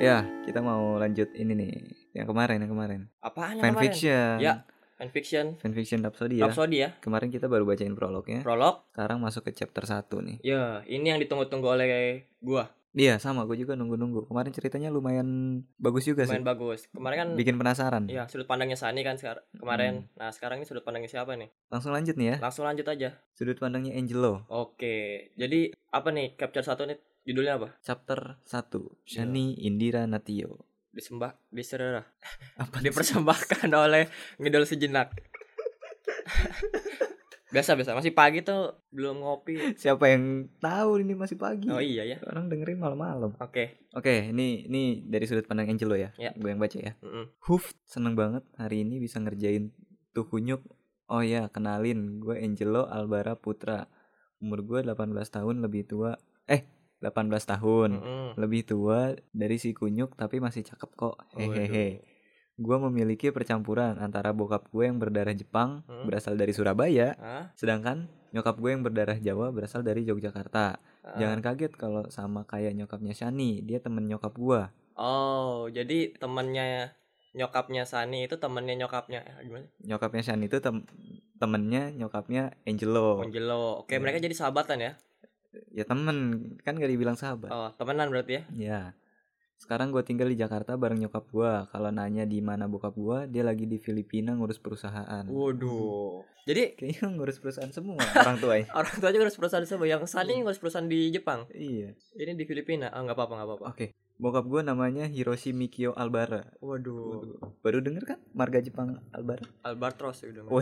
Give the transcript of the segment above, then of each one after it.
Ya, kita mau lanjut ini nih. Yang kemarin, yang kemarin. Apaan yang kemarin? Fanfiction. Ya, fanfiction. Fanfiction Rhapsody ya. Rhapsody ya. Kemarin kita baru bacain prolognya. Prolog. Sekarang masuk ke chapter 1 nih. Ya, ini yang ditunggu-tunggu oleh gua. Iya, sama gue juga nunggu-nunggu. Kemarin ceritanya lumayan bagus juga Lumayan sih. bagus. Kemarin kan Bikin penasaran. Iya, sudut pandangnya Sani kan sekarang kemarin. Hmm. Nah, sekarang ini sudut pandangnya siapa nih? Langsung lanjut nih ya. Langsung lanjut aja. Sudut pandangnya Angelo. Oke. Jadi apa nih capture satu nih judulnya apa? Chapter 1. Shani Indira Natio. Disembah, diserah, Apa dipersembahkan oleh ngidol sejenak. biasa biasa masih pagi tuh belum ngopi. Siapa yang tahu ini masih pagi? Oh iya ya. Orang dengerin malam-malam. Oke. Oke, ini ini dari sudut pandang Angelo ya. Ya. Gue yang baca ya. Mm-mm. Huf, seneng banget hari ini bisa ngerjain tuh kunyuk. Oh ya, kenalin, gue Angelo Albara Putra. Umur gue 18 tahun lebih tua. Eh, 18 tahun. Mm-mm. Lebih tua dari si kunyuk tapi masih cakep kok. Hehehe. Waduh. Gue memiliki percampuran antara bokap gue yang berdarah Jepang, Hmm. berasal dari Surabaya, Hah? sedangkan nyokap gue yang berdarah Jawa berasal dari Yogyakarta. Ah. Jangan kaget kalau sama kayak nyokapnya Shani, dia temen nyokap gue. Oh, jadi temennya nyokapnya Sani itu temennya nyokapnya eh, gimana? Nyokapnya Shani itu tem temennya nyokapnya Angelo. Angelo. Oke, Iya. mereka jadi sahabatan ya. Ya temen, kan gak dibilang sahabat. Oh, temenan berarti ya. Ya. Sekarang gue tinggal di Jakarta bareng nyokap gue. Kalau nanya di mana bokap gue, dia lagi di Filipina ngurus perusahaan. Waduh. Jadi Kayaknya ngurus perusahaan semua orang tuanya. orang tua juga ngurus perusahaan semua. Yang Sani ngurus perusahaan di Jepang. iya. Ini di Filipina. Ah, nggak apa-apa, nggak apa-apa. Oke. Bokap gue namanya Hiroshi Mikio Albara. Waduh. Baru denger kan marga Jepang Albara? Albatros ya udah. Oh,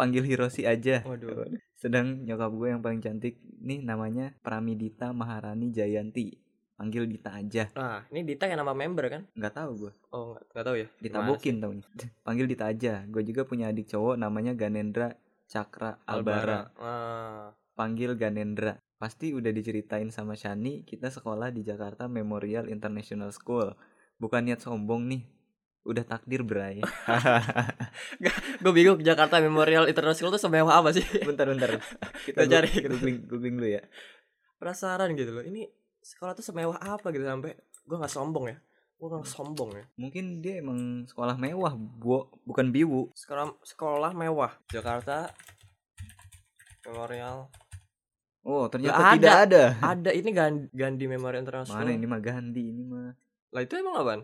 Panggil Hiroshi aja. Waduh. Sedang nyokap gue yang paling cantik nih namanya Pramidita Maharani Jayanti. Panggil Dita aja. Nah, ini Dita yang nama member kan? Nggak tahu gue. Oh, nggak nggak tahu ya. Ditabokin taunya. Panggil Dita aja. Gue juga punya adik cowok namanya Ganendra Cakra sih? Albara. Ah. Panggil Ganendra. Pasti udah diceritain sama Shani, kita sekolah di Jakarta Memorial International School. Bukan niat sombong nih. Udah takdir, Bray. Gue bingung Jakarta Memorial International tuh semewah apa sih? bentar, bentar. Kita Kita cari. gu- googling, googling dulu ya. Penasaran gitu loh. Ini sekolah tuh semewah apa gitu sampai gue nggak sombong ya. Gue nggak sombong ya. Mungkin dia emang sekolah mewah, bu, bukan biwu. Sekolah sekolah mewah Jakarta Memorial Oh, ternyata Nggak tidak ada. ada ini Gandhi, Gandhi Memorial International. Mana ini mah Gandhi ini mah. Lah itu emang apaan?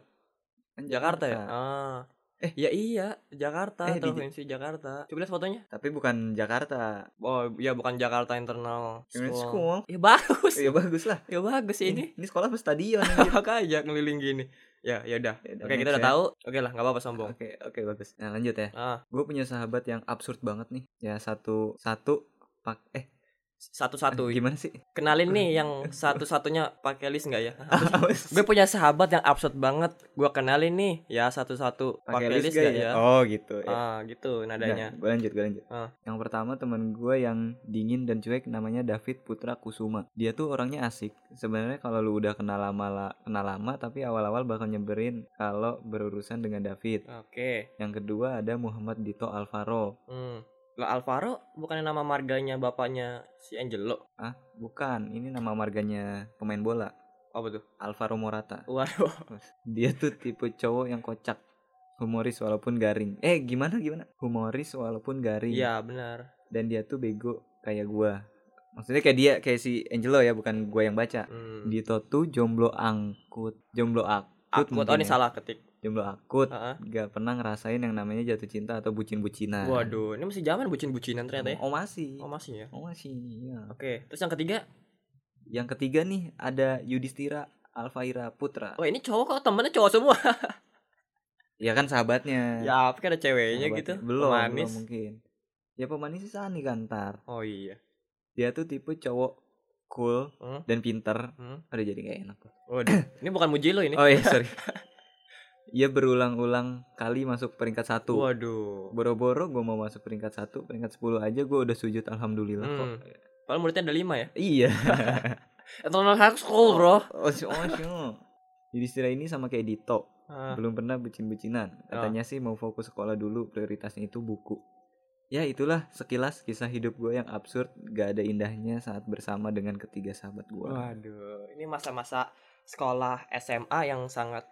Kan Jakarta ya? Ah. Eh. ya iya, Jakarta, Eh, di- provinsi Jakarta. Coba lihat fotonya. Tapi bukan Jakarta. Oh, ya bukan Jakarta Internal School. School. Ya bagus. Ya bagus lah. ya bagus sih ini. Ini sekolah apa stadion. Makanya ngeliling gini. Ya, ya udah. Ya Oke, kita udah ya. tahu. Oke lah, nggak apa-apa sombong. Oke, oke bagus. Nah, lanjut ya. Ah, Gue punya sahabat yang absurd banget nih. Ya satu satu pak eh satu-satu. gimana sih? Kenalin nih yang satu-satunya pakai list nggak ya? Gue punya sahabat yang absurd banget. Gue kenalin nih ya satu-satu pakai list gak nggak ya? Oh gitu. Ya. Ah, gitu nadanya. gue lanjut, gue lanjut. Ah. Yang pertama teman gue yang dingin dan cuek namanya David Putra Kusuma. Dia tuh orangnya asik. Sebenarnya kalau lu udah kenal lama la- kenal lama, tapi awal-awal bakal nyeberin kalau berurusan dengan David. Oke. Yang kedua ada Muhammad Dito Alvaro. Hmm. Lah Alvaro bukannya nama marganya bapaknya si Angelo? Ah, bukan. Ini nama marganya pemain bola. Apa tuh? Alvaro Morata. Waduh. Dia tuh tipe cowok yang kocak. Humoris walaupun garing. Eh, gimana gimana? Humoris walaupun garing. Iya benar. Dan dia tuh bego kayak gua. Maksudnya kayak dia kayak si Angelo ya, bukan gua yang baca. Hmm. Dito tuh jomblo angkut. Jomblo akut. Akut. Oh ini ya. salah ketik. Jomblo akut. Heeh. Gak pernah ngerasain yang namanya jatuh cinta atau bucin-bucinan. Waduh, ini masih zaman bucin-bucinan ternyata ya. Oh masih. Oh masih ya. Oh masih. Iya. Oke, terus yang ketiga, Yang ketiga nih ada Yudhistira Alfaira Putra. oh ini cowok kok temennya cowok semua. Ya kan sahabatnya. ya, tapi kan ada ceweknya Sahabatnya. gitu. Belum, Pemanis. belum mungkin. Ya pemanis sih Sani kan ntar. Oh iya. Dia tuh tipe cowok cool Hmm? dan pinter. Hmm? Aduh jadi gak enak. Waduh, ini bukan muji lo ini. Oh iya sorry. Ia berulang-ulang kali masuk peringkat satu. Waduh. Boro-boro gue mau masuk peringkat satu, peringkat 10 aja gue udah sujud alhamdulillah kok. Hmm. Padahal muridnya ada lima ya. Iya. Internal High School bro. oh sih, oh sih. Jadi istilah ini sama kayak Dito. Ah, Belum pernah bucin-bucinan. Katanya sih mau fokus sekolah dulu, prioritasnya itu buku. Ya itulah sekilas kisah hidup gue yang absurd, gak ada indahnya saat bersama dengan ketiga sahabat gue. Waduh, ini masa-masa sekolah SMA yang sangat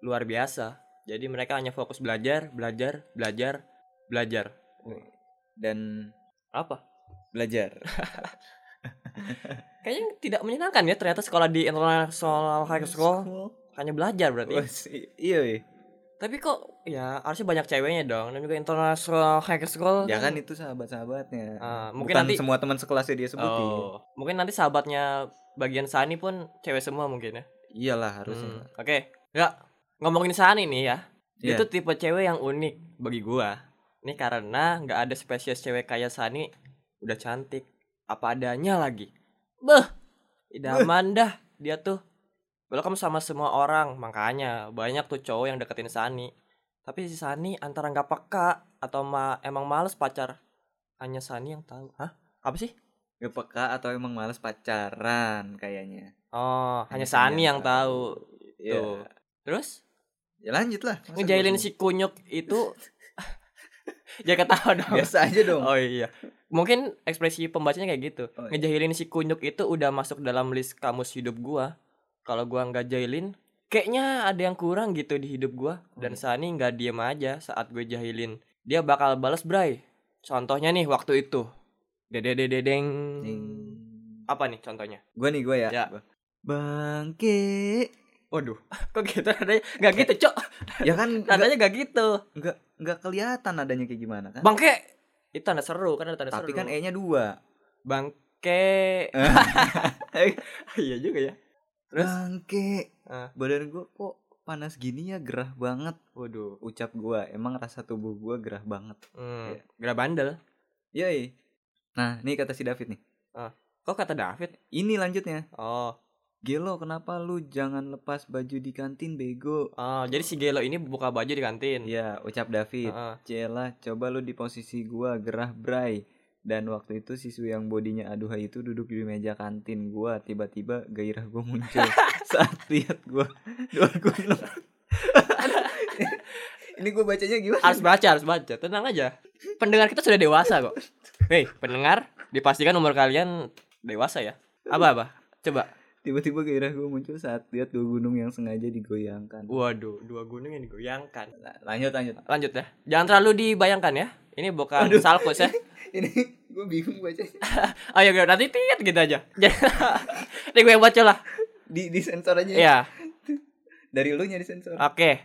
luar biasa. Jadi mereka hanya fokus belajar, belajar, belajar, belajar. dan Apa? belajar Kayaknya tidak menyenangkan ya ternyata sekolah di international high school hanya belajar berarti. Si- iya iya. Tapi kok ya harusnya banyak ceweknya dong dan juga international high school. ya kan itu sahabat-sahabatnya Ah, mungkin bukan nanti semua teman sekelasnya dia sebutin Oh, mungkin nanti sahabatnya bagian Sani pun cewek semua mungkin ya. iyalah harusnya Hmm, Oke, nggak ngomongin Sani nih ya. Iya. tuh tipe cewek yang unik bagi gua. Ini karena nggak ada spesies cewek kayak Sani udah cantik apa adanya lagi. Beh, idaman dah dia tuh. Welcome sama semua orang, makanya banyak tuh cowok yang deketin Sani. Tapi si Sani antara nggak peka atau ma emang males pacar. Hanya Sani yang tahu. Hah? Apa sih? Gak peka atau emang males pacaran kayaknya Oh, hanya Sani Sani yang tahu. ya Tuh. Terus ya lanjut lah ngejailin si kunyuk itu jangan ketawa dong. biasa aja dong Oh iya. Mungkin ekspresi pembacanya kayak gitu. Oh, iya. Ngejahilin si kunyuk itu udah masuk dalam list kamus hidup gua. Kalau gua nggak jahilin, kayaknya ada yang kurang gitu di hidup gua. Dan Oh, Sani nggak diem aja saat gue jahilin. Dia bakal balas bray. Contohnya nih waktu itu. Dede dede deng. Apa nih contohnya? gue nih gue ya, Ya. Gua. bangke Waduh, kok gitu nadanya? Gak gitu, Cok. ya kan Nadanya gak gitu. nggak nggak kelihatan adanya kayak gimana kan Bangke. Itu tanda seru, kan ada tanda tapi seru. kan e nya dua Bangke. iya juga ya. Terus? bangke Ah. badan gue kok panas gini ya gerah banget Waduh. ucap gue emang rasa tubuh gue gerah banget Hmm, Iya. gerak bandel. yoi nah nih kata si David nih Kok kata David? ini lanjutnya Oh, Gelo kenapa lu jangan lepas baju di kantin bego oh jadi si Gelo ini buka baju di kantin. ya ucap David Heeh. Cela coba lu di posisi gua gerah bray dan waktu itu siswi yang bodinya aduhai itu duduk di meja kantin gua tiba-tiba gairah gua muncul saat lihat gua dua gunung ini gua bacanya gimana Harus baca, harus baca. Tenang aja. Pendengar kita sudah dewasa kok. Hei, pendengar, dipastikan umur kalian dewasa ya. Apa apa? Coba. Tiba-tiba gairah gua muncul saat lihat dua gunung yang sengaja digoyangkan Waduh, dua gunung yang digoyangkan. La- lanjut lanjut Lanjut ya. Jangan terlalu dibayangkan ya. Ini bukan salkus ya. ini gua bingung bacanya Ayo gue nanti tit gitu aja. Ini gue yang baca lah. di di sensor aja Iya. dari lu nya di sensor Oke.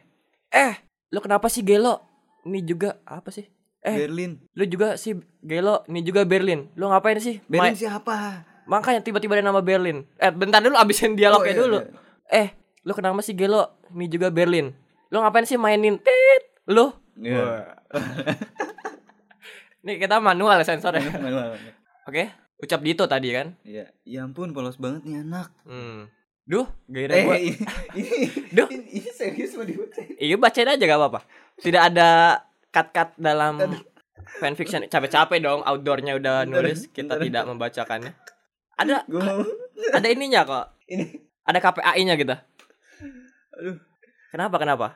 Eh, lu kenapa sih Gelo? Ini juga apa sih? Eh, Berlin lu juga sih Gelo, ini juga Berlin. Lu ngapain sih? Berlin Ma- siapa Makanya tiba-tiba ada nama Berlin. Eh, bentar dulu abisin dialognya Oh, iya, dulu. iya. Eh, lu kenapa sih Gelo? Ini juga Berlin. Lu ngapain sih mainin tit? Lu? Iya. Ini kita manual sensor ya. Manual. Oke, ucap Dito tadi kan. Iya, ya ampun polos banget nih anak. Hmm. Duh, gairah Eh, gua. Duh. ini, ini serius mau dibaca. Iya bacain aja gak apa-apa. Tidak ada cut-cut dalam fanfiction. Capek-capek dong outdoornya udah Bentar, nulis. Kita bentar. tidak membacakannya. Ada Gue mau ada ininya kok. ini. Ada KPAI-nya gitu. Aduh. Kenapa kenapa?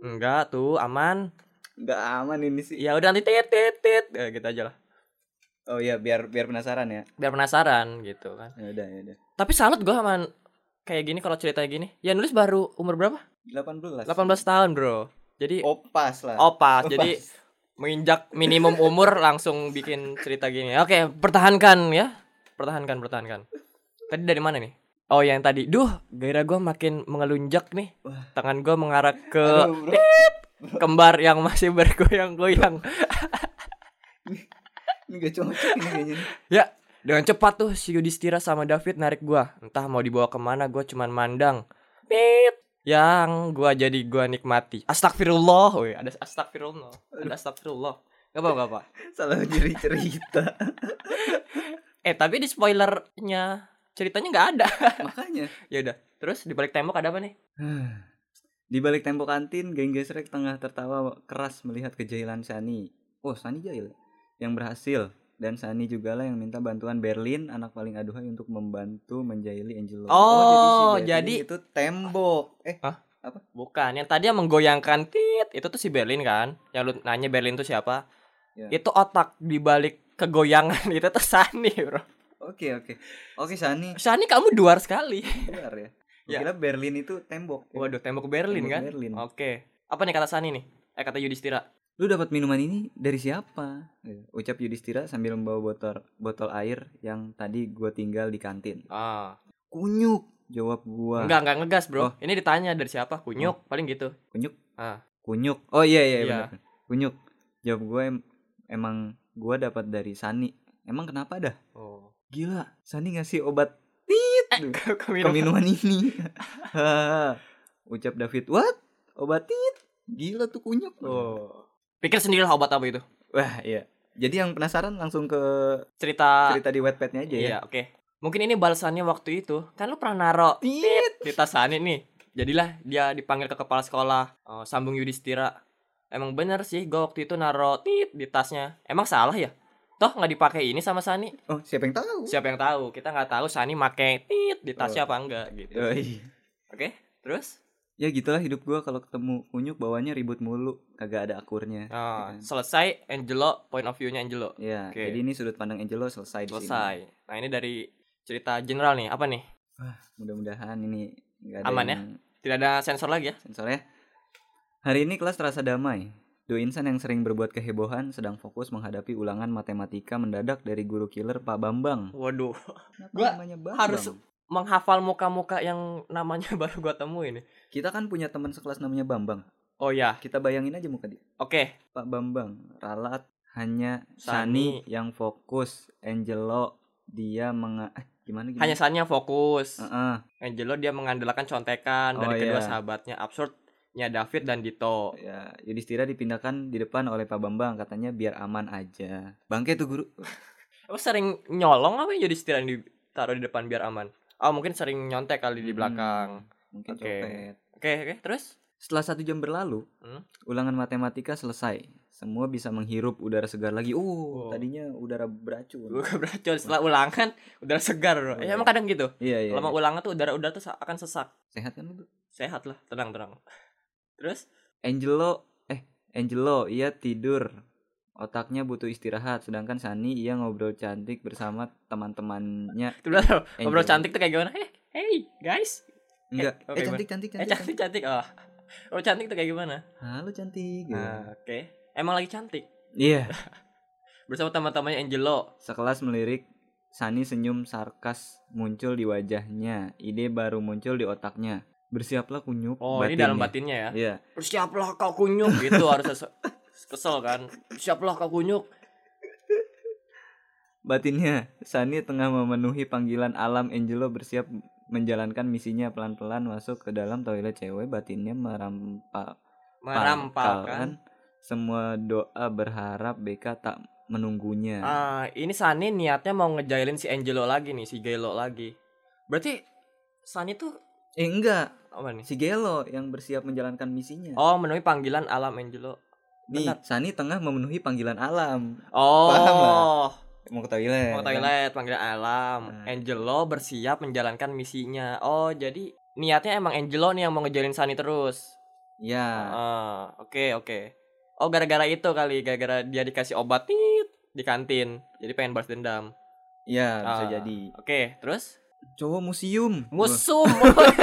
Enggak tuh aman. Nggak aman ini sih. Ya udah nanti tit tit tit. Ya, gitu aja lah. Oh iya, biar biar penasaran ya. Biar penasaran gitu kan. Ya udah, ya udah. Tapi salut gua sama kayak gini kalau ceritanya gini. Ya nulis baru umur berapa? 18. 18 tahun, Bro. Jadi Oh, pas lah. opas. Oh, Jadi menginjak minimum umur langsung bikin cerita gini. Oke, pertahankan ya. Pertahankan, pertahankan. Tadi dari mana nih? Oh, yang tadi. Duh, gairah gua makin mengelunjak nih. Wah. Tangan gua mengarah ke Aduh, kembar yang masih bergoyang-goyang. Ini gak cocok ini kayaknya. nih. Ya, dengan cepat tuh si Yudhistira sama David narik gua. Entah mau dibawa ke mana, gua cuman mandang. Pit. Yang gua jadi gua nikmati. Astagfirullah. Woi, ada astagfirullah. Ada astagfirullah. Gak apa, gak apa. Salah jadi cerita. Eh, tapi di spoilernya ceritanya nggak ada. Makanya. ya udah. Terus di balik tembok ada apa nih? Di balik tembok kantin, geng gesrek tengah tertawa keras melihat kejahilan Sani. Oh, Sani jahil. Yang berhasil. Dan Sani juga lah yang minta bantuan Berlin, anak paling aduhai untuk membantu menjahili Angelo. Oh, si jadi- Berlin itu tembok. Eh, Bukan, yang tadi yang menggoyangkan tit itu tuh si Berlin kan? Yang lu nanya Berlin tuh siapa? Ya. Itu otak di balik kegoyangan itu tuh Sani, Bro. oke oke. Oke, Sani. Sani kamu duar sekali. Benar ya. Gua Ya. kira Berlin itu tembok. ya. Waduh, tembok Berlin Tembok kan? Berlin. Oke. Apa nih kata Sani nih? Eh kata Yudhistira. Lu dapat minuman ini dari siapa? Gitu. Ucap Yudhistira sambil membawa botol botol air yang tadi gua tinggal di kantin. Ah. Kunyuk, jawab gua. Enggak, enggak ngegas, Bro. Oh. Ini ditanya dari siapa? Kunyuk, paling gitu. Kunyuk. Ah. Kunyuk. Oh iya iya, Iya. benar. Kunyuk. Jawab gue em- emang gua dapat dari Sani. Emang kenapa dah? Oh. Gila, Sani ngasih obat tit Eh, ke, ke ke minum. minuman ini. Ucap David, "What? Obat tit? Gila tuh kunyuk." Oh. Pikir sendirilah obat apa itu. Wah, iya. Jadi yang penasaran langsung ke Cerita cerita di Wattpad-nya aja ya. Iya, oke. Mungkin ini balasannya waktu itu. Kan lu pernah naro Tit. di tas Sani nih. Jadilah dia dipanggil ke kepala sekolah. Oh, sambung Yudhistira. Emang bener sih, gue waktu itu naro tit di tasnya. Emang salah ya? Toh nggak dipakai ini sama Sani. Oh, siapa yang tahu? Siapa yang tahu? Kita nggak tahu Sani make tit di tasnya Oh. apa enggak gitu. Oh, iya. Oke, terus? Ya gitulah hidup gua kalau ketemu kunyuk bawanya ribut mulu, kagak ada akurnya. Oh, kan? selesai Angelo, point of view-nya Angelo. Ya, Oke. jadi ini sudut pandang Angelo selesai di sini. Selesai. Nah, ini dari cerita general nih. Apa nih? Mudah-mudahan ini nggak ada Aman ya? yang Tidak ada sensor lagi ya? sensornya. Hari ini kelas terasa damai. Dua insan yang sering berbuat kehebohan sedang fokus menghadapi ulangan matematika mendadak dari guru killer Pak Bambang. Waduh. Kenapa Gua namanya Bambang? harus menghafal muka-muka yang namanya baru gua temuin nih. Kita kan punya teman sekelas namanya Bambang. Oh ya, Kita bayangin aja muka dia. oke. Pak Bambang, ralat hanya Sani. Sani, yang fokus, Angelo dia menga eh, gimana gimana? Hanya Sani yang fokus. Heeh. Angelo dia mengandalkan contekan Oh, dari kedua iya. sahabatnya absurdnya David dan Dito. Ya, Yudhistira dipindahkan di depan oleh Pak Bambang katanya biar aman aja. Bangke tuh guru. Apa sering nyolong apa ya Yudhistira yang ditaruh di depan biar aman? Oh mungkin sering nyontek kali di Hmm, belakang. Mungkin Oke. copet. Oke oke terus? Setelah satu jam berlalu, Hmm? ulangan matematika selesai. Semua bisa menghirup udara segar lagi. Uh, Oh. tadinya udara beracun. Gue beracun setelah ulangan udara segar. Oh, Ya, iya. emang kadang gitu. Iya, iya. Lama iya. ulangan tuh udara-udara tuh akan sesak. Sehat kan lu? Sehat lah, tenang tenang. Terus? Angelo eh Angelo ia tidur. Otaknya butuh istirahat sedangkan Sani ia ngobrol cantik bersama teman-temannya. Udah ngobrol cantik tuh kayak gimana? Hey, hey guys. Enggak. oke, eh cantik cantik Eh cantik. cantik cantik. Oh. Ngobrol cantik tuh kayak gimana? Halo cantik. gitu. Nah, oke. Emang lagi cantik. Iya. Bersama teman-temannya Angelo. Sekelas melirik, Sani senyum sarkas muncul di wajahnya. Ide baru muncul di otaknya. Bersiaplah kunyuk. Oh, ini dalam batinnya. batinnya ya. Iya. Bersiaplah kau kunyuk gitu harus kesel kan. Bersiaplah kau kunyuk. Batinnya, Sani tengah memenuhi panggilan alam Angelo bersiap menjalankan misinya pelan-pelan masuk ke dalam toilet cewek. Batinnya merampa Merampalkan. semua doa berharap BK tak menunggunya. Ah, ini Sani niatnya mau ngejailin si Angelo lagi nih, si Gelo lagi. Berarti Sani tuh Eh enggak, apa nih? si Gelo yang bersiap menjalankan misinya. Oh, memenuhi panggilan alam Angelo. Nih, benar. Sani tengah memenuhi panggilan alam. Oh, Paham nggak? Mau ke toilet. mau toilet panggilan alam. Nah. Angelo bersiap menjalankan misinya. Oh, jadi niatnya emang Angelo nih yang mau ngejailin Sani terus. Ya. Ah, oke oke. Oh, gara-gara itu kali, gara-gara dia dikasih obat tit di kantin. Jadi pengen balas dendam. Ya, bisa Ah, jadi. Oke, terus Cowok museum. museum.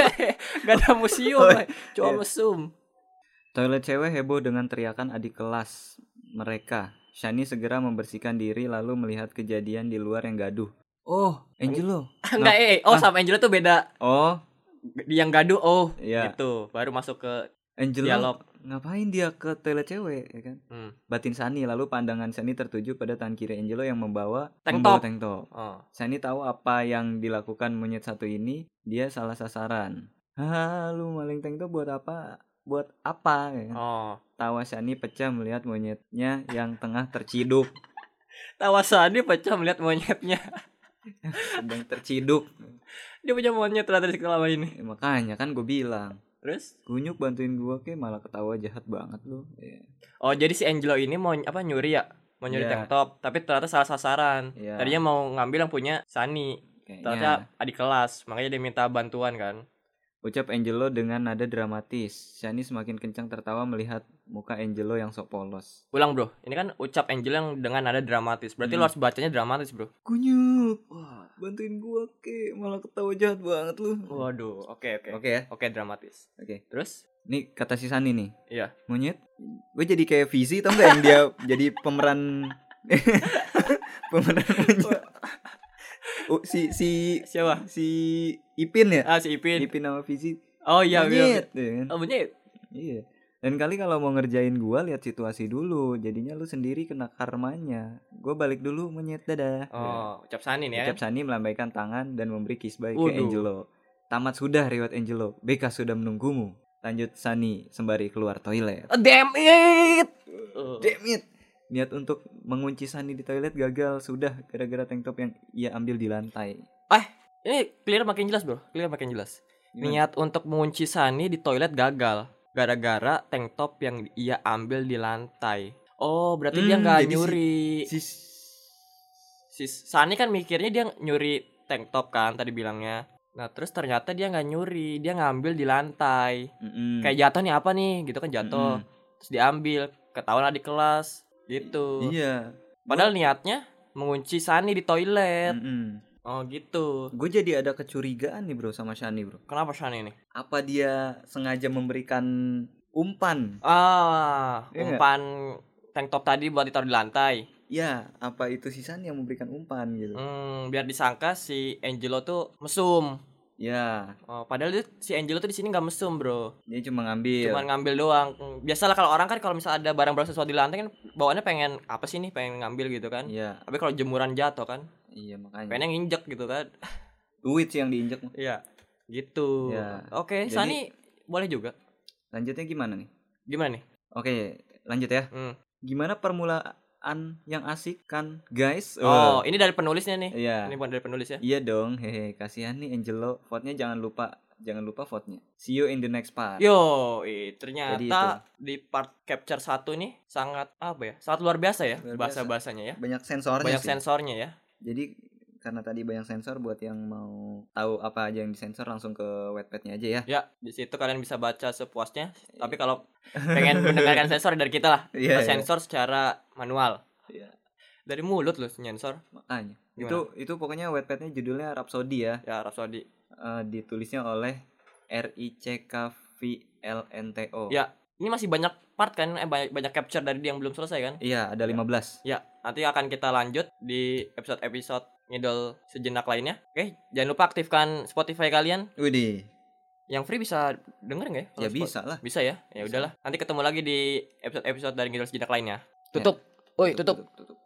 Gak ada museum. Cuma iya. museum. Toilet cewek heboh dengan teriakan adik kelas mereka. Shani segera membersihkan diri lalu melihat kejadian di luar yang gaduh. Oh, Angelo. Enggak, eh, oh Ah. sama Angelo tuh beda. Oh, yang gaduh, oh, Iya. gitu. Baru masuk ke Angelo. dialog. Ngapain dia ke toilet cewek, ya kan? Hmm. Batin Sani lalu pandangan Sani tertuju pada tangan kiri Angelo yang membawa Tank membawa top. tank top. Oh. Sani tahu apa yang dilakukan monyet satu ini, dia salah sasaran. Lu maling tank top buat apa? Buat apa? Ya kan? Oh. Tawa Shani pecah melihat monyetnya yang tengah terciduk. Tawa Sani pecah melihat monyetnya. Sedang terciduk. Dia punya monyet ternyata selama ini. Ya, makanya kan gue bilang. Terus? Gunyuk bantuin gua ke malah ketawa jahat banget lu. Ya. Oh, jadi si Angelo ini mau apa nyuri ya? Mau nyuri Iya. tank top, tapi ternyata salah sasaran. Iya. Tadinya mau ngambil yang punya Sani. Ternyata adik kelas, makanya dia minta bantuan kan. Ucap Angelo dengan nada dramatis. Shani semakin kencang tertawa melihat muka Angelo yang sok polos. Ulang, Bro. Ini kan ucap Angelo yang dengan nada dramatis. Berarti Hmm. lo harus bacanya dramatis, Bro. Gunyuk. Wah, bantuin gua ke malah ketawa jahat banget lu Waduh, oke oke. oke ya Oke, dramatis. oke Terus? nih kata si Sani nih Iya. monyet gue jadi kayak Visi tau nggak yang dia jadi pemeran pemeran monyet oh, si si Siapa? si Ipin ya Ah, si Ipin. Ipin sama Visi Oh iya, iya. monyet ya kan? Oh, monyet. iya dan kali kalau mau ngerjain gua lihat situasi dulu jadinya lu sendiri kena karmanya gua balik dulu monyet dadah Oh, ucap sanin ya. Ucap Sani melambaikan tangan dan memberi kiss bye ke Waduh. Angelo. Tamat sudah riwayat Angelo. BK sudah menunggumu. Lanjut Sani sembari keluar toilet. Oh, damn it. Damn it. Niat untuk mengunci Sani di toilet gagal sudah gara-gara tank top yang ia ambil di lantai. Ini clear makin jelas, Bro. Clear makin jelas. Gimana? Niat untuk mengunci Sani di toilet gagal gara-gara tank top yang ia ambil di lantai. Oh, berarti dia Hmm, nggak jadi si- nyuri. Si Si Sani kan mikirnya dia nyuri tank top kan tadi bilangnya. Nah, terus ternyata dia nggak nyuri, dia ngambil di lantai. Mm-mm. Kayak jatuh nih apa nih? Gitu kan jatuh. Mm-mm. Terus diambil, ketahuan adik kelas. Gitu. Iya. Padahal niatnya mengunci Sani di toilet. Mm-mm. Oh, gitu. Gue jadi ada kecurigaan nih bro sama Shani bro. Kenapa Sani ini? Apa dia sengaja memberikan umpan? Ah, nggak? umpan tank top tadi buat ditaruh di lantai. Ya, apa itu si Shani yang memberikan umpan gitu? Hmm, biar disangka si Angelo tuh mesum. Ya, Oh, padahal dia, si Angelo tuh di sini nggak mesum, Bro. dia cuma ngambil. Cuman ngambil doang. Biasalah kalau orang kan kalau misalnya ada barang-barang sesuatu di lantai kan bawaannya pengen apa sih nih, pengen ngambil gitu kan. Iya, Tapi kalau jemuran jatuh kan, iya makanya. pengennya nginjek gitu kan. Duit sih yang diinjek. Iya. Gitu. Ya. Oke, Jadi- Sani boleh juga. Lanjutnya gimana nih? Gimana nih? Oke, lanjut ya. Hmm. Gimana yang asik kan, guys? Oh, ini dari penulisnya nih. iya. Ini bukan dari penulis ya. Iya dong, hehe. Kasihan nih Angelo. Vote-nya jangan lupa, jangan lupa vote-nya. See you in the next part. Yo, Jadi ternyata di part capture satu nih sangat apa ya? Sangat luar biasa ya Luar biasa. bahasa-bahasanya ya. Banyak sensornya Banyak sih. sensornya ya. Jadi karena tadi banyak sensor buat yang mau tahu apa aja yang disensor langsung ke wetpad-nya aja ya. Ya, di situ kalian bisa baca sepuasnya. Tapi kalau pengen mendengarkan sensor dari kita lah. Iya, Kita iya. sensor secara manual. Iya. Dari mulut loh sensor. Makanya. Gimana? Itu itu pokoknya wetpad-nya judulnya Rhapsody ya. Ya, Rhapsody. Eh, ditulisnya oleh R I C K V L N T O. Ya, ini masih banyak part kan, eh banyak, banyak capture dari dia yang belum selesai kan? Iya, ada 15. Ya, nanti akan kita lanjut di episode-episode ngidol sejenak lainnya. Oke, jangan lupa aktifkan Spotify kalian. Widih. Yang free bisa denger nggak ya? Ya bisa lah. Bisa ya? Ya udahlah. Nanti ketemu lagi di episode-episode dari ngidol sejenak lainnya. Tutup. Woi, tutup. tutup.